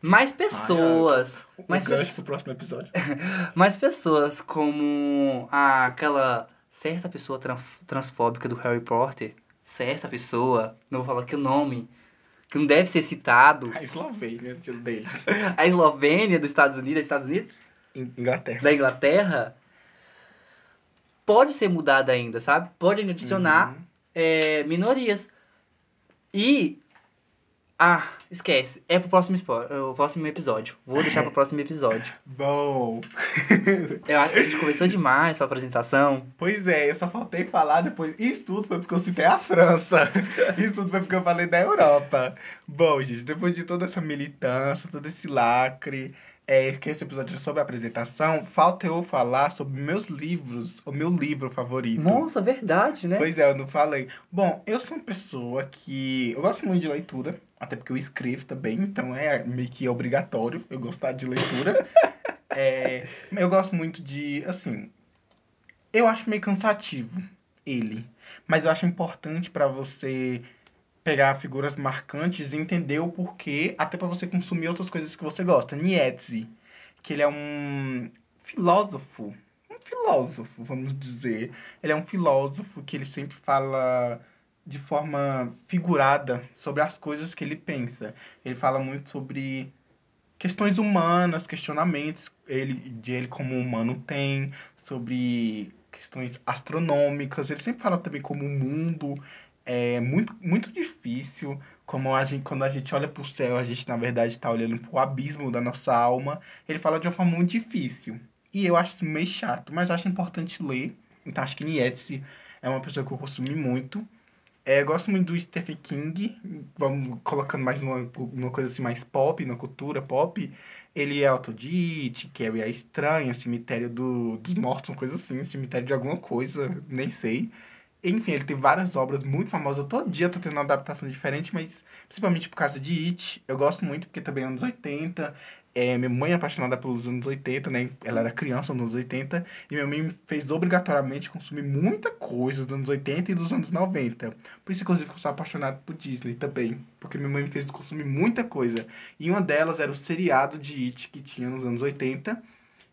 B: Mais pessoas. Mais, pes-
A: pro próximo episódio.
B: mais pessoas como a- aquela certa pessoa tran- transfóbica do Harry Potter. Certa pessoa, não vou falar aqui o nome, que não deve ser citado.
A: A Eslovênia deles.
B: A Eslovênia dos Estados Unidos, Estados Unidos?
A: In- Inglaterra.
B: Da Inglaterra. Pode ser mudada ainda, sabe? Pode adicionar
A: Uhum.
B: é, minorias. E. Ah, esquece. É pro próximo, é o próximo episódio. Vou deixar pro próximo episódio.
A: Bom.
B: Eu acho que a gente conversou demais pra apresentação.
A: Pois é, eu só faltei falar depois. Isso tudo foi porque eu citei a França. Isso tudo foi porque eu falei da Europa. Bom, gente, depois de toda essa militância, todo esse lacre, é, que esse episódio é sobre a apresentação, falta eu falar sobre meus livros, o meu livro favorito.
B: Nossa, verdade, né?
A: Pois é, eu não falei. Bom, eu sou uma pessoa que. Eu gosto muito de leitura, até porque eu escrevo também, então é meio que obrigatório eu gostar de leitura. É, eu gosto muito de. Assim. Eu acho meio cansativo ele. Mas eu acho importante pra você pegar figuras marcantes e entender o porquê, até pra você consumir outras coisas que você gosta. Nietzsche, que ele é um filósofo. Um filósofo, vamos dizer. Ele é um filósofo que ele sempre fala de forma figurada sobre as coisas que ele pensa. Ele fala muito sobre questões humanas, questionamentos ele, de ele como humano tem, sobre questões astronômicas. Ele sempre fala também como o mundo é muito, muito difícil, como a gente, quando a gente olha para o céu, a gente na verdade está olhando para o abismo da nossa alma. Ele fala de uma forma muito difícil. E eu acho isso meio chato, mas acho importante ler. Então acho que Nietzsche é uma pessoa que eu consumi muito. É, gosto muito do Stephen King, vamos colocando mais numa, numa coisa assim mais pop, na cultura pop. Ele é It, Carrie a Estranha, Cemitério do, dos Mortos, uma coisa assim, Cemitério de alguma coisa, nem sei. Enfim, ele tem várias obras muito famosas. Todo dia tá tendo uma adaptação diferente, mas principalmente por causa de It. Eu gosto muito porque também é anos 80. É, minha mãe é apaixonada pelos anos 80, né? Ela era criança nos anos 80. E minha mãe me fez obrigatoriamente consumir muita coisa dos anos 80 e dos anos 90. Por isso, inclusive, que eu sou apaixonado por Disney também. Porque minha mãe me fez consumir muita coisa. E uma delas era o seriado de It que tinha nos anos 80.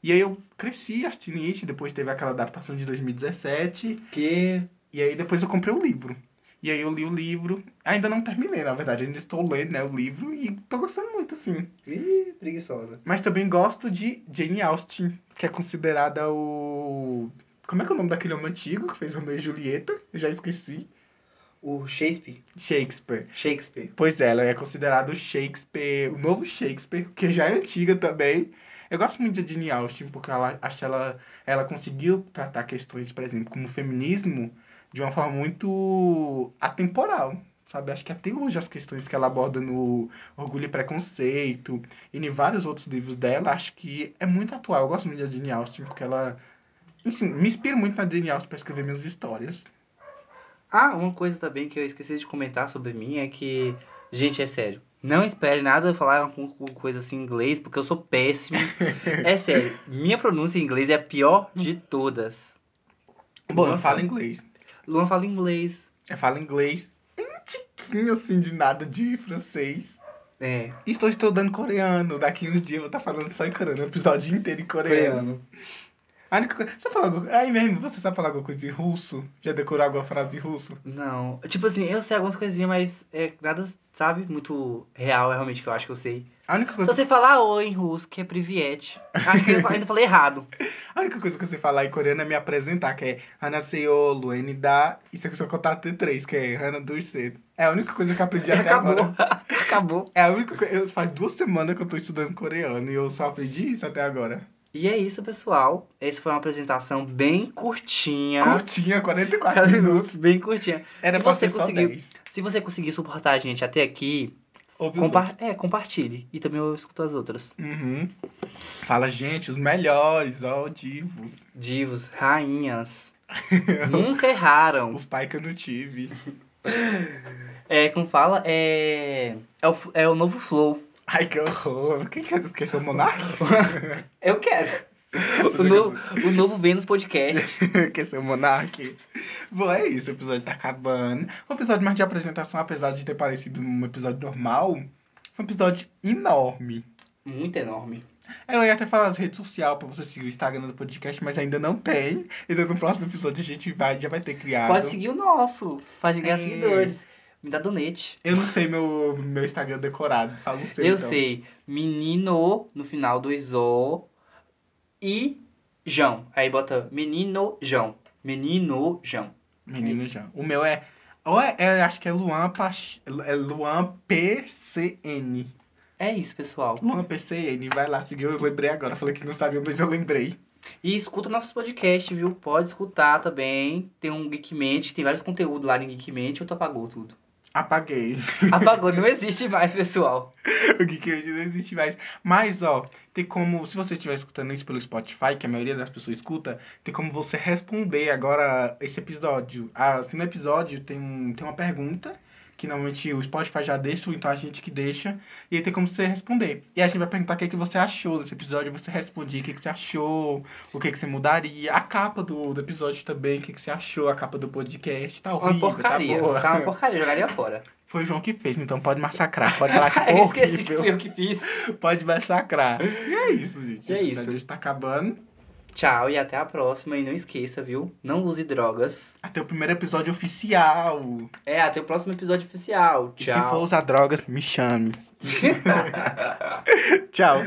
A: E aí eu cresci assistindo It, depois teve aquela adaptação de 2017.
B: Que.
A: E aí depois eu comprei o livro. E aí eu li o livro. Ainda não terminei, na verdade. Ainda estou lendo né, o livro e tô gostando muito, assim.
B: Ih, preguiçosa.
A: Mas também gosto de Jane Austen, que é considerada o. Como é que é o nome daquele homem antigo que fez Romeu e Julieta? Eu já esqueci.
B: O Shakespeare.
A: Shakespeare.
B: Shakespeare.
A: Pois é, ela é considerada o Shakespeare, o novo Shakespeare, que já é antiga também. Eu gosto muito de Jane Austen, porque ela, acho que ela, ela conseguiu tratar questões, por exemplo, como feminismo, de uma forma muito atemporal. Sabe? Acho que até hoje as questões que ela aborda no Orgulho e Preconceito e em vários outros livros dela, acho que é muito atual. Eu gosto muito da Jane Austen, porque ela. Enfim, me inspira muito na Jane Austen para escrever minhas histórias.
B: Ah, uma coisa também que eu esqueci de comentar sobre mim é que. Gente, é sério. Não espere nada eu falar alguma coisa assim em inglês, porque eu sou péssimo. é sério. Minha pronúncia em inglês é a pior de todas.
A: Bom, eu
B: Nossa.
A: falo inglês.
B: Luan fala inglês.
A: Eu falo inglês um tiquinho assim de nada de francês.
B: É,
A: estou estudando coreano. Daqui uns dias eu vou estar falando só em coreano, o episódio inteiro em coreano.
B: coreano.
A: A única coisa. Você fala. Aí mesmo, você sabe falar alguma coisa em russo? Já decorou alguma frase em russo?
B: Não. Tipo assim, eu sei algumas coisinhas, mas é nada, sabe, muito real, é realmente que eu acho que eu sei.
A: A única
B: Se
A: coisa,
B: você falar oi em russo, que é priviete. Acho que eu ainda falei errado.
A: a única coisa que você falar em coreano é me apresentar, que é Hanaseo, Luenida. Isso é que eu sou contato T3, que é Hana Durset. É a única coisa que eu aprendi até
B: Acabou.
A: agora.
B: Acabou.
A: É a única coisa. Faz duas semanas que eu tô estudando coreano e eu só aprendi isso até agora.
B: E é isso, pessoal. Essa foi uma apresentação bem curtinha.
A: Curtinha, 44
B: Cada
A: minutos.
B: minuto, bem curtinha.
A: Era
B: Se
A: pra
B: você
A: ser só
B: conseguiu-
A: 10.
B: Se você conseguir suportar a gente até aqui, compa é, compartilhe. E também eu escuto as outras.
A: Uhum. Fala, gente, os melhores, ó, divos.
B: Divos, rainhas. Nunca erraram.
A: Os pais que eu não tive.
B: É, como fala, é. É o, é o novo Flow.
A: Ai, que horror. Quem quer, quer ser o Monark?
B: Eu quero. O novo, o novo Vênus Podcast.
A: quer ser o Monark? Bom, é isso, o episódio tá acabando. Um episódio mais de apresentação, apesar de ter parecido um episódio normal, foi um episódio enorme.
B: Muito enorme.
A: Eu ia até falar as redes sociais pra você seguir o Instagram do podcast, mas ainda não tem. Então no próximo episódio a gente vai, já vai ter criado.
B: Pode seguir o nosso. Pode ganhar
A: É.
B: seguidores. Me dá donate.
A: Eu não sei meu, meu Instagram decorado. Fala o seu,
B: Eu
A: então.
B: sei. Menino no final do Iso. E João. Aí bota menino João. Menino João.
A: Menino
B: É
A: já. O meu é. Ou é, é- acho que é Luan, Pach... é Luan PCN.
B: É isso, pessoal.
A: Luan PCN. Vai lá seguir. Eu lembrei agora. Falei que não sabia, mas eu lembrei.
B: E escuta nossos podcasts, viu? Pode escutar também. Tem um Geekmente, tem vários conteúdos lá em Geekmente. Ou tu apagou tudo?
A: Apaguei.
B: Apagou, não existe mais, pessoal.
A: o que hoje não existe mais. Mas, ó, tem como. Se você estiver escutando isso pelo Spotify, que a maioria das pessoas escuta, tem como você responder agora esse episódio. Assim, no episódio tem, um, tem uma pergunta. Que normalmente o Spotify já deixa, ou então a gente que deixa. E aí tem como você responder. E a gente vai perguntar o que, é que você achou desse episódio. Você responde o que, é que você achou, o que, é que você mudaria. A capa do, do episódio também, o que, é que você achou, a capa do podcast. Tá
B: Uma
A: horrível,
B: porcaria.
A: tá boa.
B: Tá uma porcaria, jogaria fora.
A: Foi o João que fez, então pode massacrar. Pode falar que foi
B: esqueci que
A: horrível.
B: foi eu que fiz.
A: Pode massacrar. E é isso, gente.
B: E é isso.
A: hoje tá acabando.
B: Tchau e até a próxima. E não esqueça, viu? Não use drogas.
A: Até o primeiro episódio oficial.
B: É, até o próximo episódio oficial.
A: E
B: Tchau.
A: se for usar drogas, me chame. Tchau.